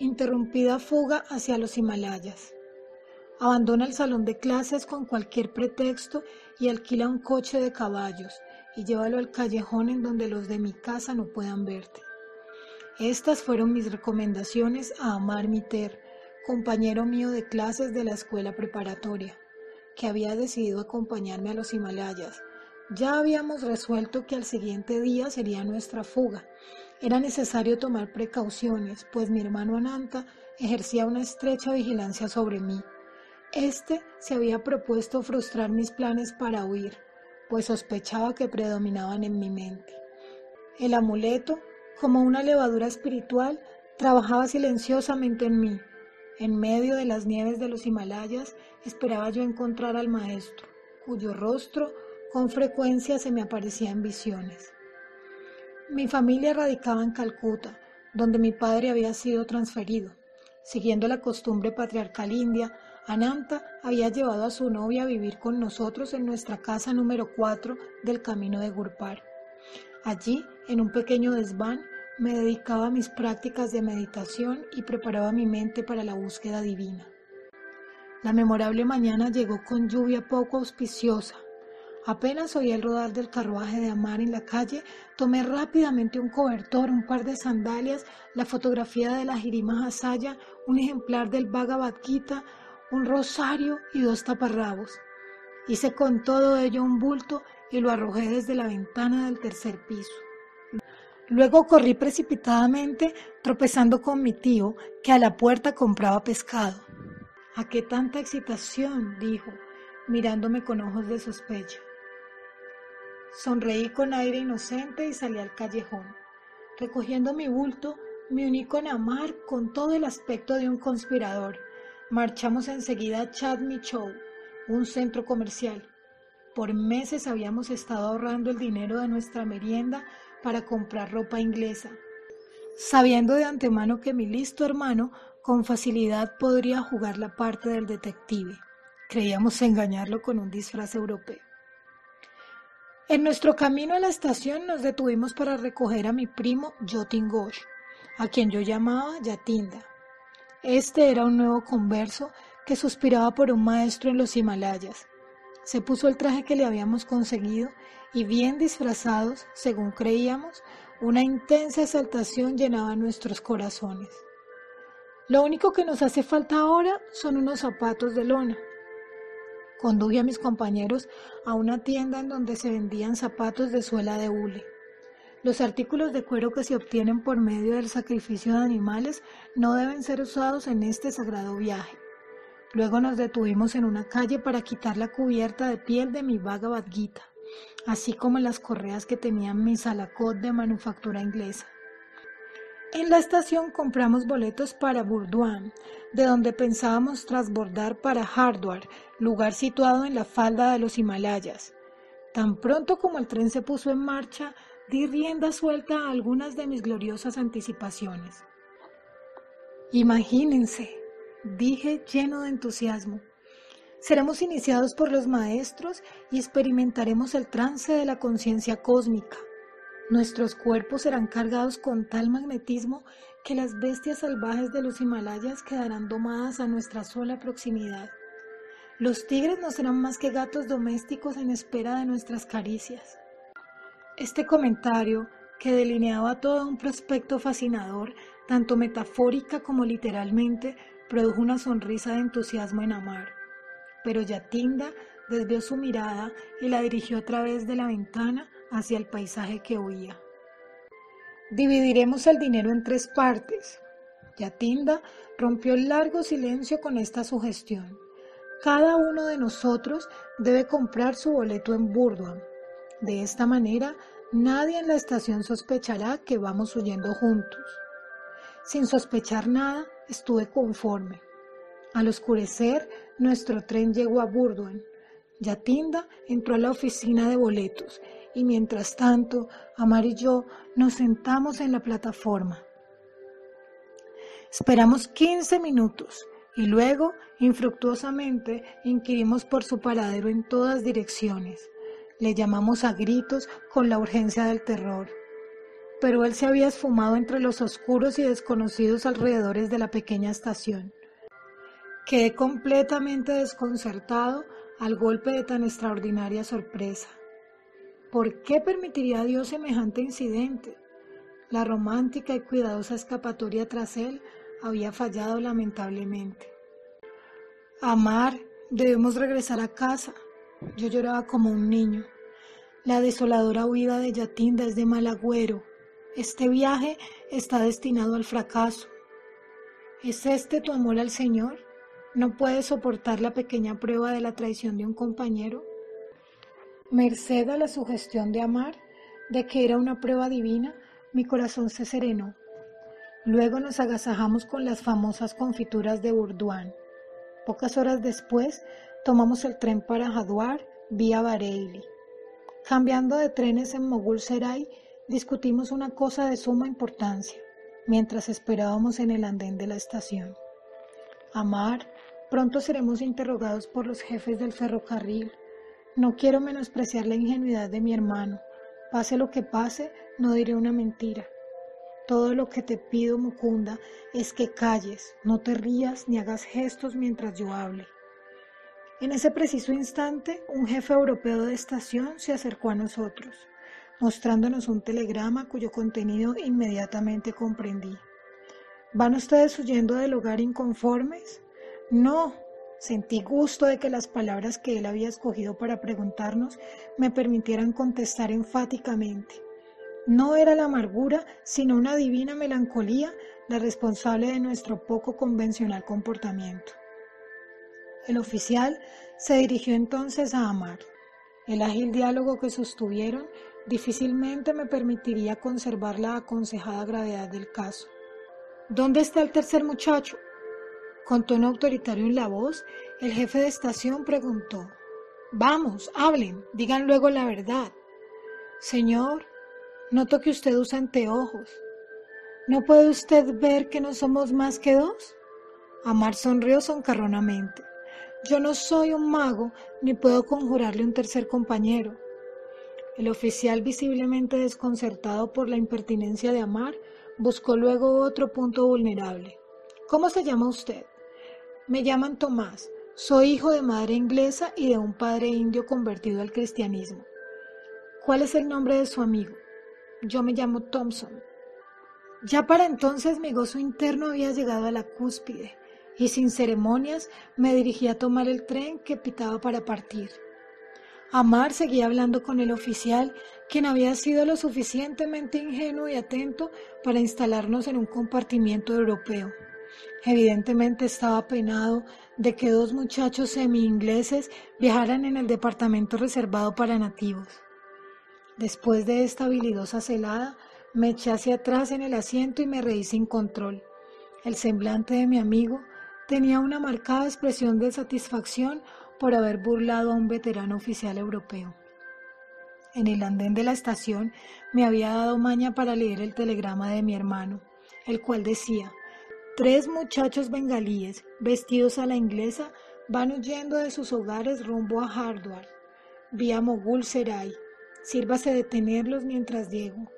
interrumpida fuga hacia los Himalayas. Abandona el salón de clases con cualquier pretexto y alquila un coche de caballos y llévalo al callejón en donde los de mi casa no puedan verte. Estas fueron mis recomendaciones a Amar Miter, compañero mío de clases de la escuela preparatoria, que había decidido acompañarme a los Himalayas. Ya habíamos resuelto que al siguiente día sería nuestra fuga. Era necesario tomar precauciones, pues mi hermano Ananta ejercía una estrecha vigilancia sobre mí. Este se había propuesto frustrar mis planes para huir, pues sospechaba que predominaban en mi mente. El amuleto como una levadura espiritual, trabajaba silenciosamente en mí. En medio de las nieves de los Himalayas esperaba yo encontrar al maestro, cuyo rostro con frecuencia se me aparecía en visiones. Mi familia radicaba en Calcuta, donde mi padre había sido transferido. Siguiendo la costumbre patriarcal india, Ananta había llevado a su novia a vivir con nosotros en nuestra casa número 4 del camino de Gurpar. Allí, en un pequeño desván, me dedicaba a mis prácticas de meditación y preparaba mi mente para la búsqueda divina. La memorable mañana llegó con lluvia poco auspiciosa. Apenas oí el rodar del carruaje de Amar en la calle, tomé rápidamente un cobertor, un par de sandalias, la fotografía de la Jirima Hasaya, un ejemplar del Bhagavad Gita, un rosario y dos taparrabos. Hice con todo ello un bulto y lo arrojé desde la ventana del tercer piso. Luego corrí precipitadamente, tropezando con mi tío, que a la puerta compraba pescado. ¿A qué tanta excitación? dijo, mirándome con ojos de sospecha. Sonreí con aire inocente y salí al callejón. Recogiendo mi bulto, me uní con Amar con todo el aspecto de un conspirador. Marchamos enseguida a Chadmi Chow, un centro comercial. Por meses habíamos estado ahorrando el dinero de nuestra merienda para comprar ropa inglesa, sabiendo de antemano que mi listo hermano con facilidad podría jugar la parte del detective. Creíamos engañarlo con un disfraz europeo. En nuestro camino a la estación nos detuvimos para recoger a mi primo Jotin Ghosh, a quien yo llamaba Yatinda. Este era un nuevo converso que suspiraba por un maestro en los Himalayas. Se puso el traje que le habíamos conseguido y bien disfrazados, según creíamos, una intensa exaltación llenaba nuestros corazones. Lo único que nos hace falta ahora son unos zapatos de lona. Conduje a mis compañeros a una tienda en donde se vendían zapatos de suela de hule. Los artículos de cuero que se obtienen por medio del sacrificio de animales no deben ser usados en este sagrado viaje. Luego nos detuvimos en una calle para quitar la cubierta de piel de mi Bhagavad Gita así como las correas que tenían mi salacot de manufactura inglesa. En la estación compramos boletos para Burdwan, de donde pensábamos transbordar para Hardwar, lugar situado en la falda de los Himalayas. Tan pronto como el tren se puso en marcha, di rienda suelta a algunas de mis gloriosas anticipaciones. Imagínense, dije lleno de entusiasmo, Seremos iniciados por los maestros y experimentaremos el trance de la conciencia cósmica. Nuestros cuerpos serán cargados con tal magnetismo que las bestias salvajes de los Himalayas quedarán domadas a nuestra sola proximidad. Los tigres no serán más que gatos domésticos en espera de nuestras caricias. Este comentario, que delineaba todo un prospecto fascinador, tanto metafórica como literalmente, produjo una sonrisa de entusiasmo en Amar pero Yatinda desvió su mirada y la dirigió a través de la ventana hacia el paisaje que oía. Dividiremos el dinero en tres partes. Yatinda rompió el largo silencio con esta sugestión. Cada uno de nosotros debe comprar su boleto en Burdwan. De esta manera, nadie en la estación sospechará que vamos huyendo juntos. Sin sospechar nada, estuve conforme. Al oscurecer, nuestro tren llegó a Burdwan. Yatinda entró a la oficina de boletos y mientras tanto, Amar y yo nos sentamos en la plataforma. Esperamos 15 minutos y luego, infructuosamente, inquirimos por su paradero en todas direcciones. Le llamamos a gritos con la urgencia del terror. pero él se había esfumado entre los oscuros y desconocidos alrededores de la pequeña estación. Quedé completamente desconcertado al golpe de tan extraordinaria sorpresa. ¿Por qué permitiría Dios semejante incidente? La romántica y cuidadosa escapatoria tras él había fallado lamentablemente. Amar, debemos regresar a casa. Yo lloraba como un niño. La desoladora huida de Yatinda es de mal agüero. Este viaje está destinado al fracaso. ¿Es este tu amor al Señor? ¿No puedes soportar la pequeña prueba de la traición de un compañero? Merced a la sugestión de amar, de que era una prueba divina, mi corazón se serenó. Luego nos agasajamos con las famosas confituras de Burduán. Pocas horas después tomamos el tren para Hadwar vía Bareilly. Cambiando de trenes en Mogul Serai, discutimos una cosa de suma importancia mientras esperábamos en el andén de la estación. Amar, pronto seremos interrogados por los jefes del ferrocarril. No quiero menospreciar la ingenuidad de mi hermano. Pase lo que pase, no diré una mentira. Todo lo que te pido, Mukunda, es que calles, no te rías ni hagas gestos mientras yo hable. En ese preciso instante, un jefe europeo de estación se acercó a nosotros, mostrándonos un telegrama cuyo contenido inmediatamente comprendí. ¿Van ustedes huyendo del hogar inconformes? No, Sentí gusto de que las palabras que él había escogido para preguntarnos me permitieran contestar enfáticamente. No era la amargura, sino una divina melancolía la responsable de nuestro poco convencional comportamiento. El oficial se dirigió entonces a Amar. El ágil diálogo que sostuvieron difícilmente me permitiría conservar la aconsejada gravedad del caso. ¿Dónde está el tercer muchacho? Con tono autoritario en la voz, el jefe de estación preguntó, Vamos, hablen, digan luego la verdad. Señor, noto que usted usa anteojos. ¿No puede usted ver que no somos más que dos? Amar sonrió soncarronamente. Yo no soy un mago ni puedo conjurarle un tercer compañero. El oficial, visiblemente desconcertado por la impertinencia de Amar, buscó luego otro punto vulnerable. ¿Cómo se llama usted? Me llaman Tomás, soy hijo de madre inglesa y de un padre indio convertido al cristianismo. ¿Cuál es el nombre de su amigo? Yo me llamo Thompson. Ya para entonces mi gozo interno había llegado a la cúspide y sin ceremonias me dirigí a tomar el tren que pitaba para partir. Amar seguía hablando con el oficial, quien había sido lo suficientemente ingenuo y atento para instalarnos en un compartimiento europeo. Evidentemente estaba penado de que dos muchachos semi-ingleses viajaran en el departamento reservado para nativos. Después de esta habilidosa celada, me eché hacia atrás en el asiento y me reí sin control. El semblante de mi amigo tenía una marcada expresión de satisfacción por haber burlado a un veterano oficial europeo. En el andén de la estación me había dado maña para leer el telegrama de mi hermano, el cual decía Tres muchachos bengalíes, vestidos a la inglesa, van huyendo de sus hogares rumbo a Hardwar, vía Mogul Serai. Sírvase de tenerlos mientras llego.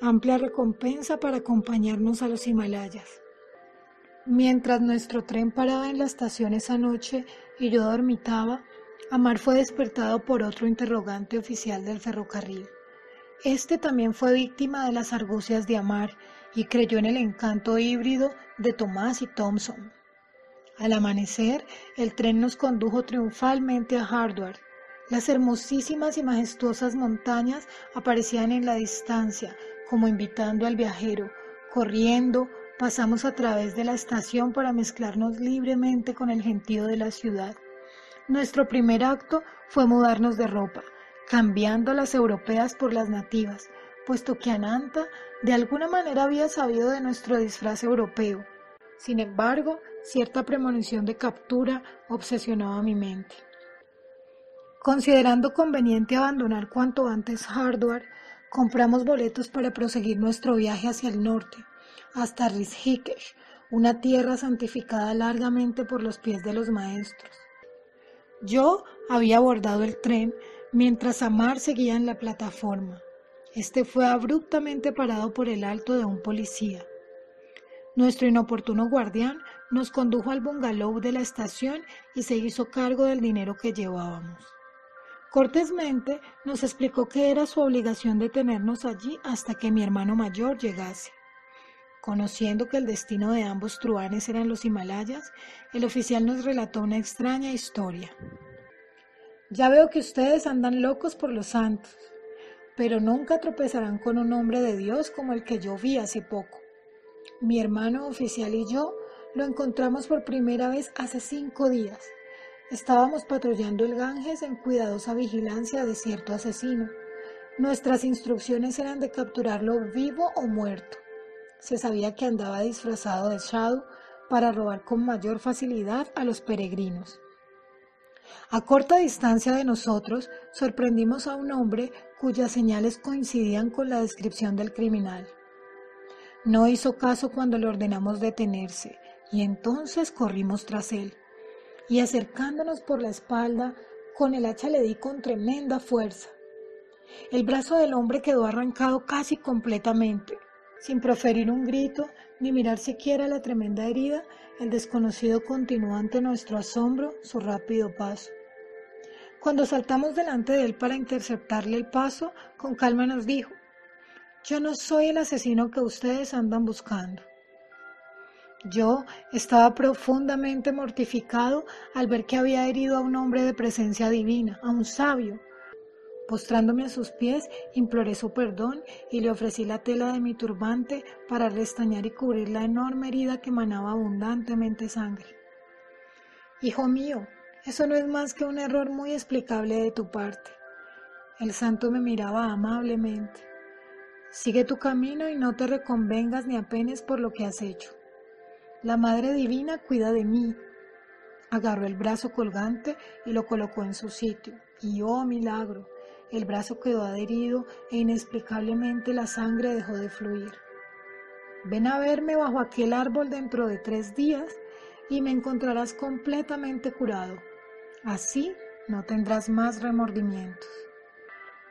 Amplia recompensa para acompañarnos a los Himalayas. Mientras nuestro tren paraba en la estación esa noche y yo dormitaba, Amar fue despertado por otro interrogante oficial del ferrocarril. Este también fue víctima de las argucias de Amar y creyó en el encanto híbrido de Tomás y Thompson. Al amanecer, el tren nos condujo triunfalmente a Hardware. Las hermosísimas y majestuosas montañas aparecían en la distancia, como invitando al viajero. Corriendo, pasamos a través de la estación para mezclarnos libremente con el gentío de la ciudad. Nuestro primer acto fue mudarnos de ropa, cambiando las europeas por las nativas, puesto que Ananta de alguna manera había sabido de nuestro disfraz europeo. Sin embargo, cierta premonición de captura obsesionaba mi mente. Considerando conveniente abandonar cuanto antes Hardware, compramos boletos para proseguir nuestro viaje hacia el norte, hasta Rishikesh, una tierra santificada largamente por los pies de los maestros. Yo había abordado el tren mientras Amar seguía en la plataforma. Este fue abruptamente parado por el alto de un policía. Nuestro inoportuno guardián nos condujo al bungalow de la estación y se hizo cargo del dinero que llevábamos. Cortésmente nos explicó que era su obligación detenernos allí hasta que mi hermano mayor llegase. Conociendo que el destino de ambos truanes eran los Himalayas, el oficial nos relató una extraña historia. Ya veo que ustedes andan locos por los santos, pero nunca tropezarán con un hombre de Dios como el que yo vi hace poco. Mi hermano oficial y yo lo encontramos por primera vez hace cinco días. Estábamos patrullando el Ganges en cuidadosa vigilancia de cierto asesino. Nuestras instrucciones eran de capturarlo vivo o muerto. Se sabía que andaba disfrazado de Shadow para robar con mayor facilidad a los peregrinos. A corta distancia de nosotros sorprendimos a un hombre cuyas señales coincidían con la descripción del criminal. No hizo caso cuando le ordenamos detenerse y entonces corrimos tras él. Y acercándonos por la espalda, con el hacha le di con tremenda fuerza. El brazo del hombre quedó arrancado casi completamente. Sin proferir un grito ni mirar siquiera la tremenda herida, el desconocido continuó ante nuestro asombro su rápido paso. Cuando saltamos delante de él para interceptarle el paso, con calma nos dijo, yo no soy el asesino que ustedes andan buscando. Yo estaba profundamente mortificado al ver que había herido a un hombre de presencia divina, a un sabio, Postrándome a sus pies, imploré su perdón y le ofrecí la tela de mi turbante para restañar y cubrir la enorme herida que manaba abundantemente sangre. Hijo mío, eso no es más que un error muy explicable de tu parte. El santo me miraba amablemente. Sigue tu camino y no te reconvengas ni apenes por lo que has hecho. La Madre Divina cuida de mí. Agarró el brazo colgante y lo colocó en su sitio. Y oh milagro, el brazo quedó adherido e inexplicablemente la sangre dejó de fluir. Ven a verme bajo aquel árbol dentro de tres días y me encontrarás completamente curado. Así no tendrás más remordimientos.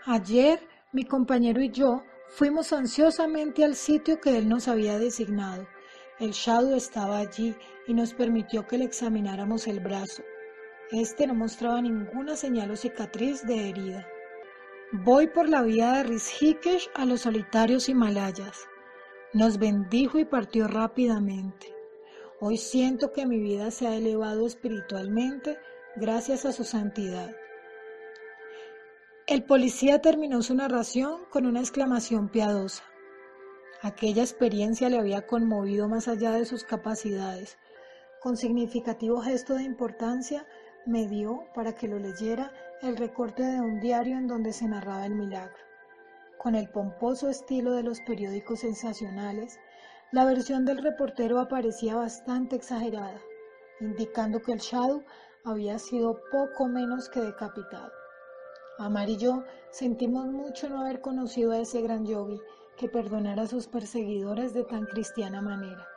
Ayer mi compañero y yo fuimos ansiosamente al sitio que él nos había designado. El Shadow estaba allí y nos permitió que le examináramos el brazo. Este no mostraba ninguna señal o cicatriz de herida. Voy por la vía de Rishikesh a los solitarios Himalayas. Nos bendijo y partió rápidamente. Hoy siento que mi vida se ha elevado espiritualmente gracias a su santidad. El policía terminó su narración con una exclamación piadosa. Aquella experiencia le había conmovido más allá de sus capacidades. Con significativo gesto de importancia, me dio para que lo leyera el recorte de un diario en donde se narraba el milagro. Con el pomposo estilo de los periódicos sensacionales, la versión del reportero aparecía bastante exagerada, indicando que el Shadow había sido poco menos que decapitado. Amar y yo sentimos mucho no haber conocido a ese gran yogi que perdonara a sus perseguidores de tan cristiana manera.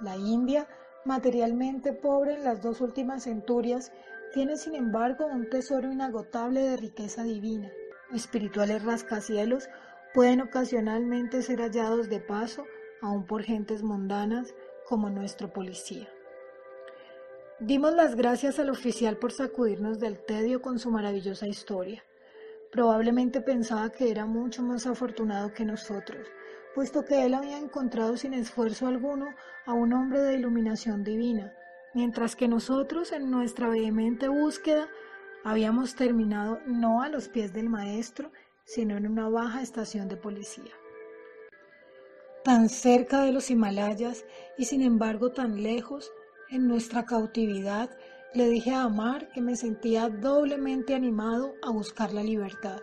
La India, materialmente pobre en las dos últimas centurias, tiene sin embargo un tesoro inagotable de riqueza divina. Espirituales rascacielos pueden ocasionalmente ser hallados de paso, aun por gentes mundanas como nuestro policía. Dimos las gracias al oficial por sacudirnos del tedio con su maravillosa historia. Probablemente pensaba que era mucho más afortunado que nosotros, puesto que él había encontrado sin esfuerzo alguno a un hombre de iluminación divina, mientras que nosotros en nuestra vehemente búsqueda habíamos terminado no a los pies del maestro, sino en una baja estación de policía. Tan cerca de los Himalayas y sin embargo tan lejos, en nuestra cautividad, le dije a Amar que me sentía doblemente animado a buscar la libertad.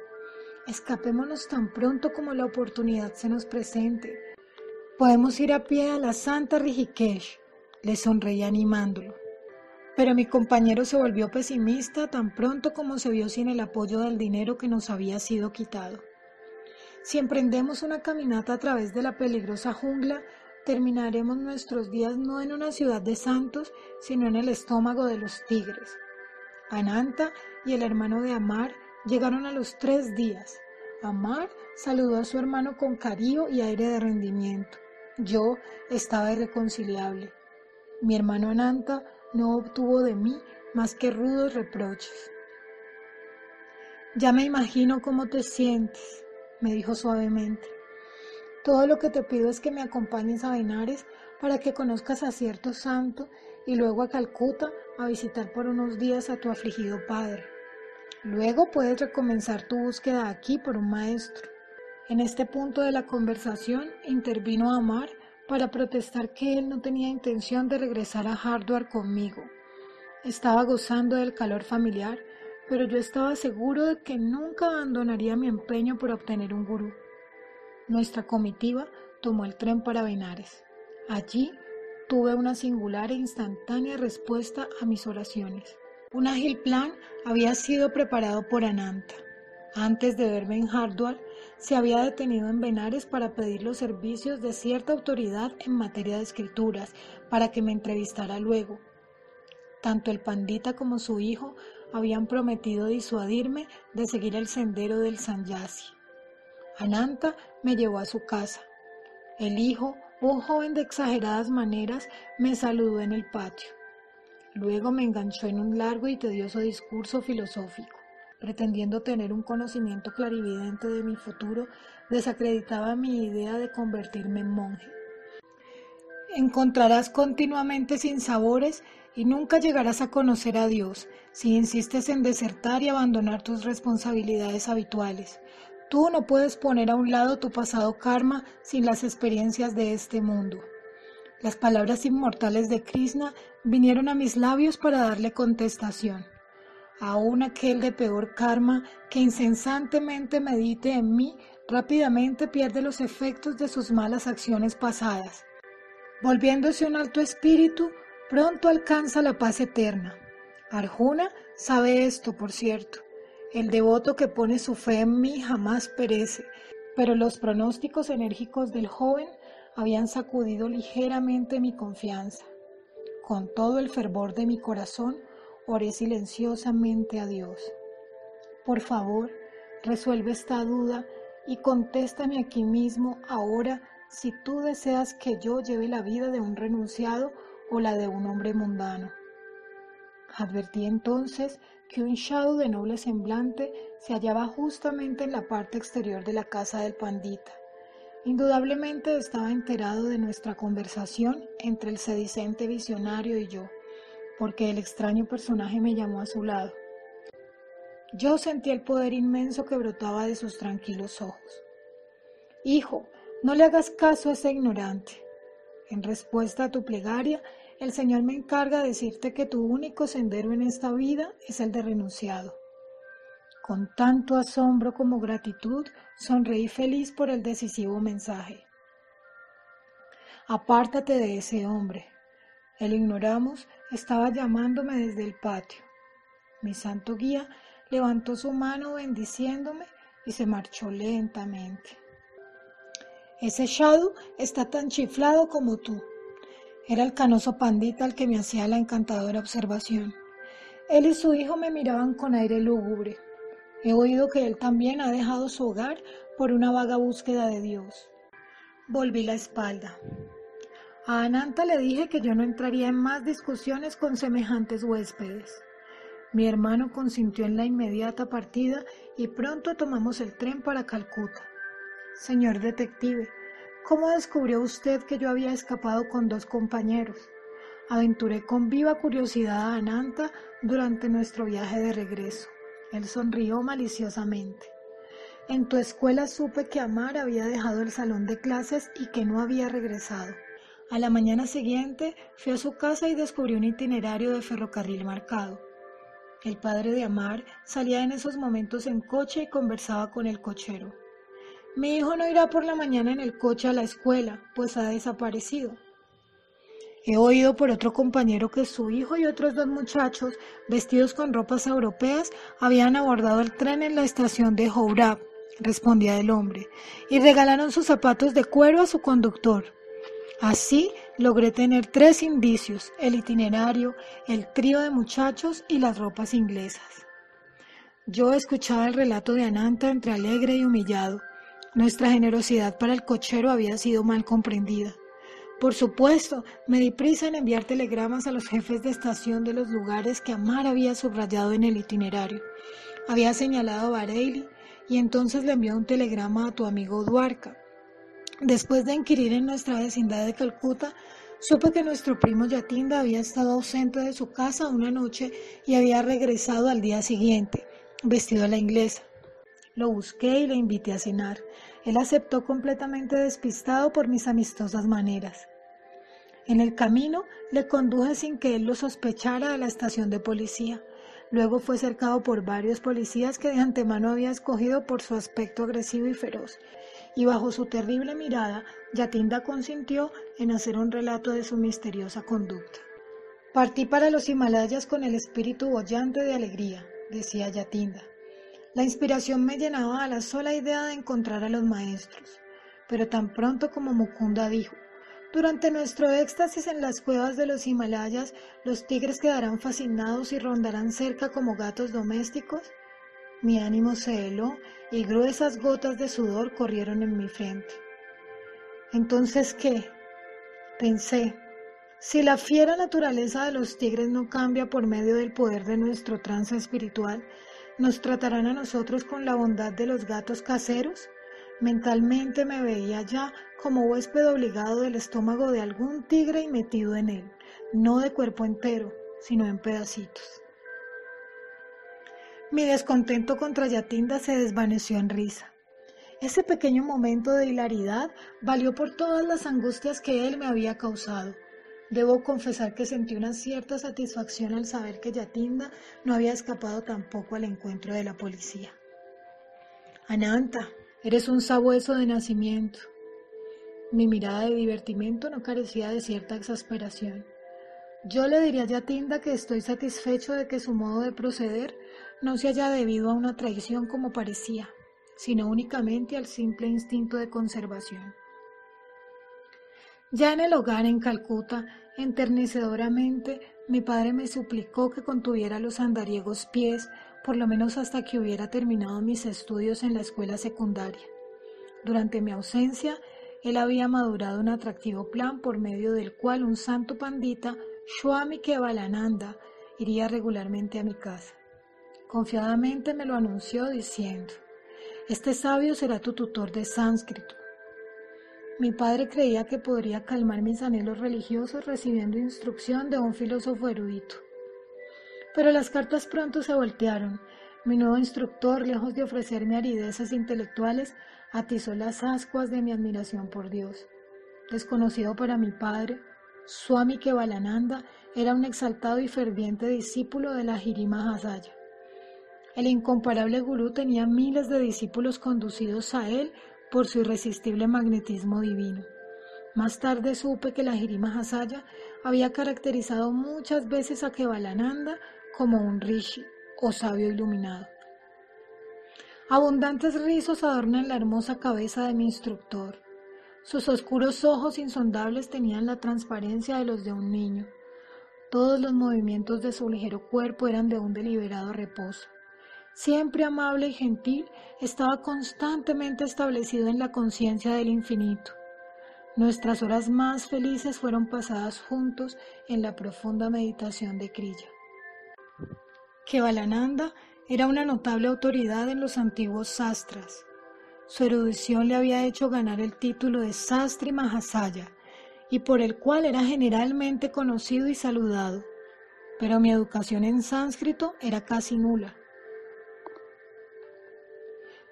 Escapémonos tan pronto como la oportunidad se nos presente. Podemos ir a pie a la Santa Rishikesh, le sonreí animándolo. Pero mi compañero se volvió pesimista tan pronto como se vio sin el apoyo del dinero que nos había sido quitado. Si emprendemos una caminata a través de la peligrosa jungla, terminaremos nuestros días no en una ciudad de santos, sino en el estómago de los tigres. Ananta y el hermano de Amar llegaron a los tres días. Amar saludó a su hermano con cariño y aire de rendimiento. Yo estaba irreconciliable. Mi hermano Ananta no obtuvo de mí más que rudos reproches. Ya me imagino cómo te sientes, me dijo suavemente. Todo lo que te pido es que me acompañes a Benares para que conozcas a cierto santo y luego a Calcuta a visitar por unos días a tu afligido padre. Luego puedes recomenzar tu búsqueda aquí por un maestro. En este punto de la conversación intervino Amar para protestar que él no tenía intención de regresar a Hardware conmigo. Estaba gozando del calor familiar, pero yo estaba seguro de que nunca abandonaría mi empeño por obtener un gurú. Nuestra comitiva tomó el tren para Benares. Allí tuve una singular e instantánea respuesta a mis oraciones. Un ágil plan había sido preparado por Ananta. Antes de verme en Hardware, se había detenido en Benares para pedir los servicios de cierta autoridad en materia de escrituras para que me entrevistara luego. Tanto el pandita como su hijo habían prometido disuadirme de seguir el sendero del Sanyasi. Ananta me llevó a su casa. El hijo, un joven de exageradas maneras, me saludó en el patio. Luego me enganchó en un largo y tedioso discurso filosófico. Pretendiendo tener un conocimiento clarividente de mi futuro, desacreditaba mi idea de convertirme en monje. Encontrarás continuamente sinsabores y nunca llegarás a conocer a Dios si insistes en desertar y abandonar tus responsabilidades habituales. Tú no puedes poner a un lado tu pasado karma sin las experiencias de este mundo. Las palabras inmortales de Krishna vinieron a mis labios para darle contestación. Aún aquel de peor karma que incesantemente medite en mí rápidamente pierde los efectos de sus malas acciones pasadas. Volviéndose un alto espíritu, pronto alcanza la paz eterna. Arjuna sabe esto, por cierto. El devoto que pone su fe en mí jamás perece, pero los pronósticos enérgicos del joven habían sacudido ligeramente mi confianza. Con todo el fervor de mi corazón, oré silenciosamente a Dios. Por favor, resuelve esta duda y contéstame aquí mismo ahora si tú deseas que yo lleve la vida de un renunciado o la de un hombre mundano. Advertí entonces que un shadow de noble semblante se hallaba justamente en la parte exterior de la casa del pandita. Indudablemente estaba enterado de nuestra conversación entre el sedicente visionario y yo, porque el extraño personaje me llamó a su lado. Yo sentí el poder inmenso que brotaba de sus tranquilos ojos. Hijo, no le hagas caso a ese ignorante. En respuesta a tu plegaria, el Señor me encarga de decirte que tu único sendero en esta vida es el de renunciado. Con tanto asombro como gratitud, sonreí feliz por el decisivo mensaje. Apártate de ese hombre. El ignoramos estaba llamándome desde el patio. Mi santo guía levantó su mano bendiciéndome y se marchó lentamente. Ese Shadow está tan chiflado como tú. Era el canoso pandita al que me hacía la encantadora observación. Él y su hijo me miraban con aire lúgubre. He oído que él también ha dejado su hogar por una vaga búsqueda de Dios. Volví la espalda. A Ananta le dije que yo no entraría en más discusiones con semejantes huéspedes. Mi hermano consintió en la inmediata partida y pronto tomamos el tren para Calcuta. Señor detective, ¿Cómo descubrió usted que yo había escapado con dos compañeros? Aventuré con viva curiosidad a Ananta durante nuestro viaje de regreso. Él sonrió maliciosamente. En tu escuela supe que Amar había dejado el salón de clases y que no había regresado. A la mañana siguiente fui a su casa y descubrí un itinerario de ferrocarril marcado. El padre de Amar salía en esos momentos en coche y conversaba con el cochero. Mi hijo no irá por la mañana en el coche a la escuela, pues ha desaparecido. He oído por otro compañero que su hijo y otros dos muchachos, vestidos con ropas europeas, habían abordado el tren en la estación de Hourab, respondía el hombre, y regalaron sus zapatos de cuero a su conductor. Así logré tener tres indicios, el itinerario, el trío de muchachos y las ropas inglesas. Yo escuchaba el relato de Ananta entre alegre y humillado. Nuestra generosidad para el cochero había sido mal comprendida. Por supuesto, me di prisa en enviar telegramas a los jefes de estación de los lugares que Amar había subrayado en el itinerario. Había señalado a y entonces le envió un telegrama a tu amigo Duarca. Después de inquirir en nuestra vecindad de Calcuta, supe que nuestro primo Yatinda había estado ausente de su casa una noche y había regresado al día siguiente, vestido a la inglesa. Lo busqué y le invité a cenar. Él aceptó completamente despistado por mis amistosas maneras. En el camino le conduje sin que él lo sospechara a la estación de policía. Luego fue cercado por varios policías que de antemano había escogido por su aspecto agresivo y feroz, y bajo su terrible mirada, Yatinda consintió en hacer un relato de su misteriosa conducta. Partí para los Himalayas con el espíritu bollante de alegría, decía Yatinda. La inspiración me llenaba a la sola idea de encontrar a los maestros, pero tan pronto como Mukunda dijo, durante nuestro éxtasis en las cuevas de los Himalayas, los tigres quedarán fascinados y rondarán cerca como gatos domésticos. Mi ánimo se heló y gruesas gotas de sudor corrieron en mi frente. Entonces, ¿qué? Pensé, si la fiera naturaleza de los tigres no cambia por medio del poder de nuestro trance espiritual, ¿nos tratarán a nosotros con la bondad de los gatos caseros? Mentalmente me veía ya como huésped obligado del estómago de algún tigre y metido en él, no de cuerpo entero, sino en pedacitos. Mi descontento contra Yatinda se desvaneció en risa. Ese pequeño momento de hilaridad valió por todas las angustias que él me había causado. Debo confesar que sentí una cierta satisfacción al saber que Yatinda no había escapado tampoco al encuentro de la policía. Ananta, Eres un sabueso de nacimiento. Mi mirada de divertimento no carecía de cierta exasperación. Yo le diría a Yatinda que estoy satisfecho de que su modo de proceder no se haya debido a una traición como parecía, sino únicamente al simple instinto de conservación. Ya en el hogar en Calcuta, enternecedoramente, mi padre me suplicó que contuviera los andariegos pies por lo menos hasta que hubiera terminado mis estudios en la escuela secundaria. Durante mi ausencia, él había madurado un atractivo plan por medio del cual un santo pandita, Swami Kevalananda, iría regularmente a mi casa. Confiadamente me lo anunció diciendo, este sabio será tu tutor de sánscrito. Mi padre creía que podría calmar mis anhelos religiosos recibiendo instrucción de un filósofo erudito. Pero las cartas pronto se voltearon. Mi nuevo instructor, lejos de ofrecerme arideces intelectuales, atizó las ascuas de mi admiración por Dios. Desconocido para mi padre, Swami Kevalananda era un exaltado y ferviente discípulo de la Jirima Hasaya. El incomparable gurú tenía miles de discípulos conducidos a él por su irresistible magnetismo divino. Más tarde supe que la Jirima Hasaya había caracterizado muchas veces a Kevalananda como un rishi o sabio iluminado. Abundantes rizos adornan la hermosa cabeza de mi instructor. Sus oscuros ojos insondables tenían la transparencia de los de un niño. Todos los movimientos de su ligero cuerpo eran de un deliberado reposo. Siempre amable y gentil, estaba constantemente establecido en la conciencia del infinito. Nuestras horas más felices fueron pasadas juntos en la profunda meditación de Kriya. Kevalananda era una notable autoridad en los antiguos sastras. Su erudición le había hecho ganar el título de Sastri Mahasaya y por el cual era generalmente conocido y saludado, pero mi educación en sánscrito era casi nula.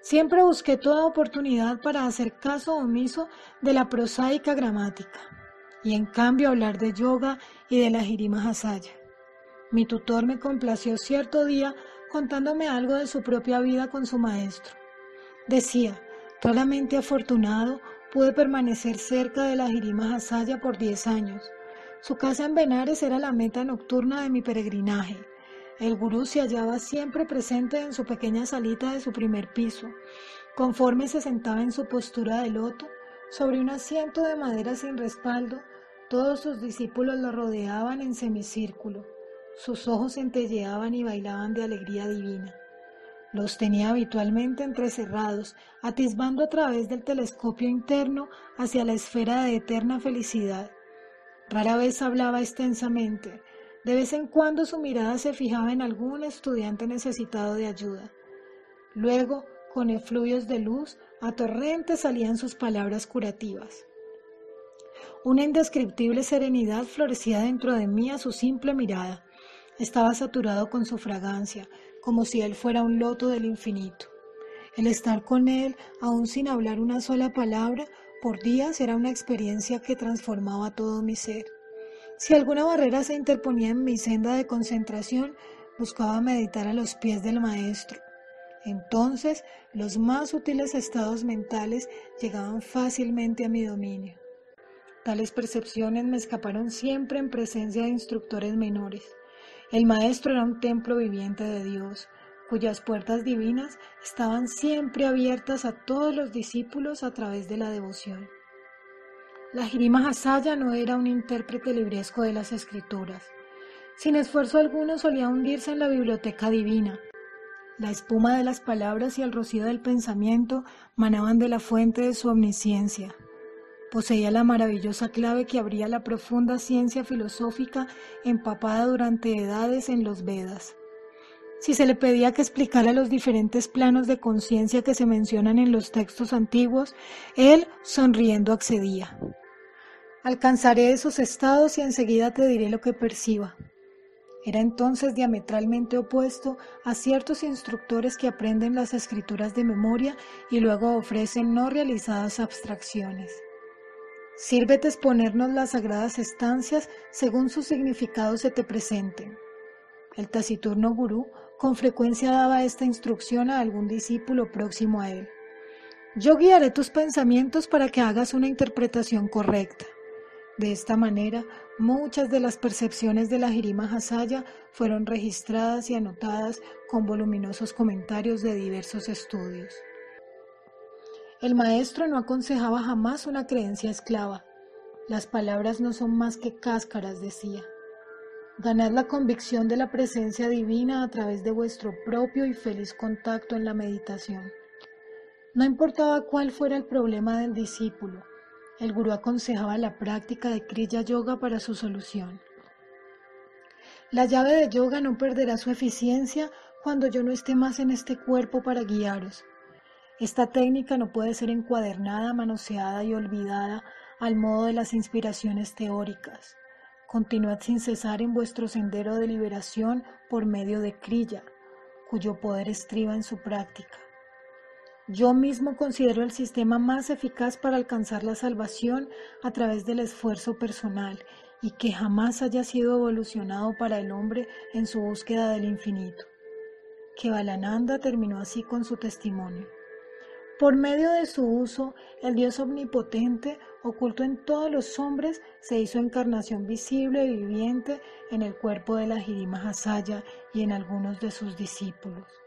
Siempre busqué toda oportunidad para hacer caso omiso de la prosaica gramática y en cambio hablar de yoga y de la Hasaya. Mi tutor me complació cierto día contándome algo de su propia vida con su maestro. Decía, claramente afortunado, pude permanecer cerca de la Jirima Hasaya por diez años. Su casa en Benares era la meta nocturna de mi peregrinaje. El gurú se hallaba siempre presente en su pequeña salita de su primer piso. Conforme se sentaba en su postura de loto, sobre un asiento de madera sin respaldo, todos sus discípulos lo rodeaban en semicírculo. Sus ojos centelleaban y bailaban de alegría divina. Los tenía habitualmente entrecerrados, atisbando a través del telescopio interno hacia la esfera de eterna felicidad. Rara vez hablaba extensamente. De vez en cuando su mirada se fijaba en algún estudiante necesitado de ayuda. Luego, con efluvios de luz, a torrentes salían sus palabras curativas. Una indescriptible serenidad florecía dentro de mí a su simple mirada. Estaba saturado con su fragancia, como si él fuera un loto del infinito. El estar con él, aún sin hablar una sola palabra, por días era una experiencia que transformaba todo mi ser. Si alguna barrera se interponía en mi senda de concentración, buscaba meditar a los pies del Maestro. Entonces los más sutiles estados mentales llegaban fácilmente a mi dominio. Tales percepciones me escaparon siempre en presencia de instructores menores. El maestro era un templo viviente de Dios, cuyas puertas divinas estaban siempre abiertas a todos los discípulos a través de la devoción. La Jirima Hasaya no era un intérprete libresco de las escrituras. Sin esfuerzo alguno solía hundirse en la biblioteca divina. La espuma de las palabras y el rocío del pensamiento manaban de la fuente de su omnisciencia. Poseía la maravillosa clave que abría la profunda ciencia filosófica empapada durante edades en los Vedas. Si se le pedía que explicara los diferentes planos de conciencia que se mencionan en los textos antiguos, él, sonriendo, accedía. Alcanzaré esos estados y enseguida te diré lo que perciba. Era entonces diametralmente opuesto a ciertos instructores que aprenden las escrituras de memoria y luego ofrecen no realizadas abstracciones. Sírvete exponernos las sagradas estancias según su significado se te presenten. El taciturno gurú con frecuencia daba esta instrucción a algún discípulo próximo a él. Yo guiaré tus pensamientos para que hagas una interpretación correcta. De esta manera, muchas de las percepciones de la Jirima Hasaya fueron registradas y anotadas con voluminosos comentarios de diversos estudios. El maestro no aconsejaba jamás una creencia esclava. Las palabras no son más que cáscaras, decía. Ganad la convicción de la presencia divina a través de vuestro propio y feliz contacto en la meditación. No importaba cuál fuera el problema del discípulo, el gurú aconsejaba la práctica de Kriya Yoga para su solución. La llave de yoga no perderá su eficiencia cuando yo no esté más en este cuerpo para guiaros. Esta técnica no puede ser encuadernada, manoseada y olvidada al modo de las inspiraciones teóricas. Continuad sin cesar en vuestro sendero de liberación por medio de Kriya, cuyo poder estriba en su práctica. Yo mismo considero el sistema más eficaz para alcanzar la salvación a través del esfuerzo personal y que jamás haya sido evolucionado para el hombre en su búsqueda del infinito. Que Balananda terminó así con su testimonio. Por medio de su uso, el Dios omnipotente, oculto en todos los hombres, se hizo encarnación visible y viviente en el cuerpo de la Jirima Hasaya y en algunos de sus discípulos.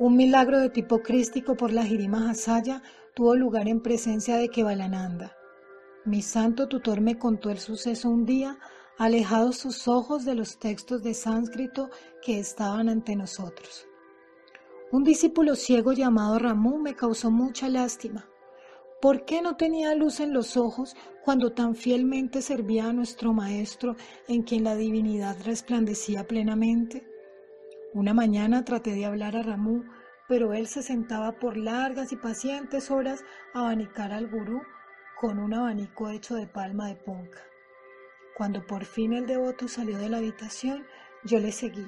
Un milagro de tipo crístico por la Jirima Hasaya tuvo lugar en presencia de Kevalananda. Mi santo tutor me contó el suceso un día, alejados sus ojos de los textos de sánscrito que estaban ante nosotros. Un discípulo ciego llamado Ramú me causó mucha lástima. ¿Por qué no tenía luz en los ojos cuando tan fielmente servía a nuestro Maestro en quien la divinidad resplandecía plenamente? Una mañana traté de hablar a Ramú, pero él se sentaba por largas y pacientes horas a abanicar al gurú con un abanico hecho de palma de ponca. Cuando por fin el devoto salió de la habitación, yo le seguí.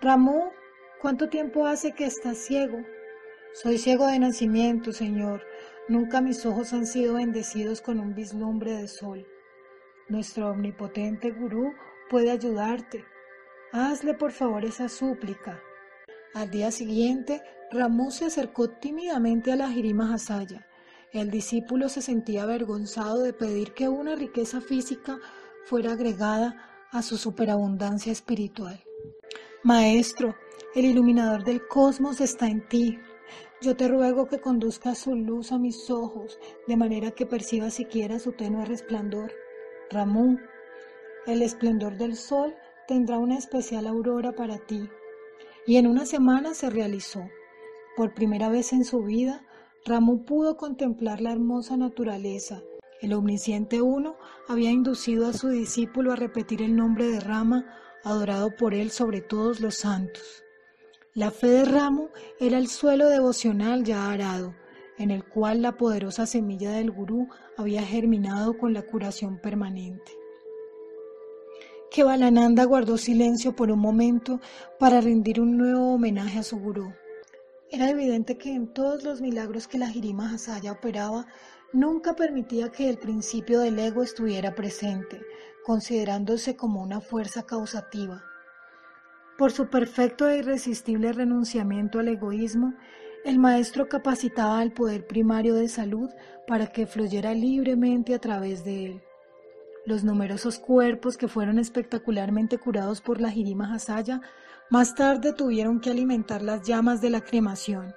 Ramú, ¿Cuánto tiempo hace que estás ciego? Soy ciego de nacimiento, Señor. Nunca mis ojos han sido bendecidos con un vislumbre de sol. Nuestro omnipotente gurú puede ayudarte. Hazle por favor esa súplica. Al día siguiente, Ramú se acercó tímidamente a la Jirima Hasaya. El discípulo se sentía avergonzado de pedir que una riqueza física fuera agregada a su superabundancia espiritual. Maestro, el iluminador del cosmos está en ti. Yo te ruego que conduzcas su luz a mis ojos, de manera que perciba siquiera su tenue resplandor. Ramú, el esplendor del sol tendrá una especial aurora para ti. y en una semana se realizó. Por primera vez en su vida, Ramu pudo contemplar la hermosa naturaleza. El omnisciente uno había inducido a su discípulo a repetir el nombre de Rama, adorado por él sobre todos los santos. La fe de Ramu era el suelo devocional ya arado, en el cual la poderosa semilla del gurú había germinado con la curación permanente. Kevalananda guardó silencio por un momento para rendir un nuevo homenaje a su gurú. Era evidente que en todos los milagros que la Jirima Hasaya operaba, nunca permitía que el principio del ego estuviera presente, considerándose como una fuerza causativa. Por su perfecto e irresistible renunciamiento al egoísmo, el maestro capacitaba al poder primario de salud para que fluyera libremente a través de él. Los numerosos cuerpos que fueron espectacularmente curados por la Jirima Hasaya más tarde tuvieron que alimentar las llamas de la cremación,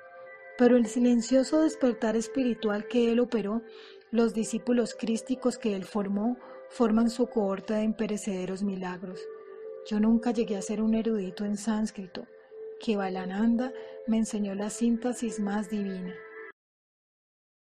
pero el silencioso despertar espiritual que él operó, los discípulos crísticos que él formó, forman su cohorte de imperecederos milagros. Yo nunca llegué a ser un erudito en sánscrito, que Balananda me enseñó la síntesis más divina.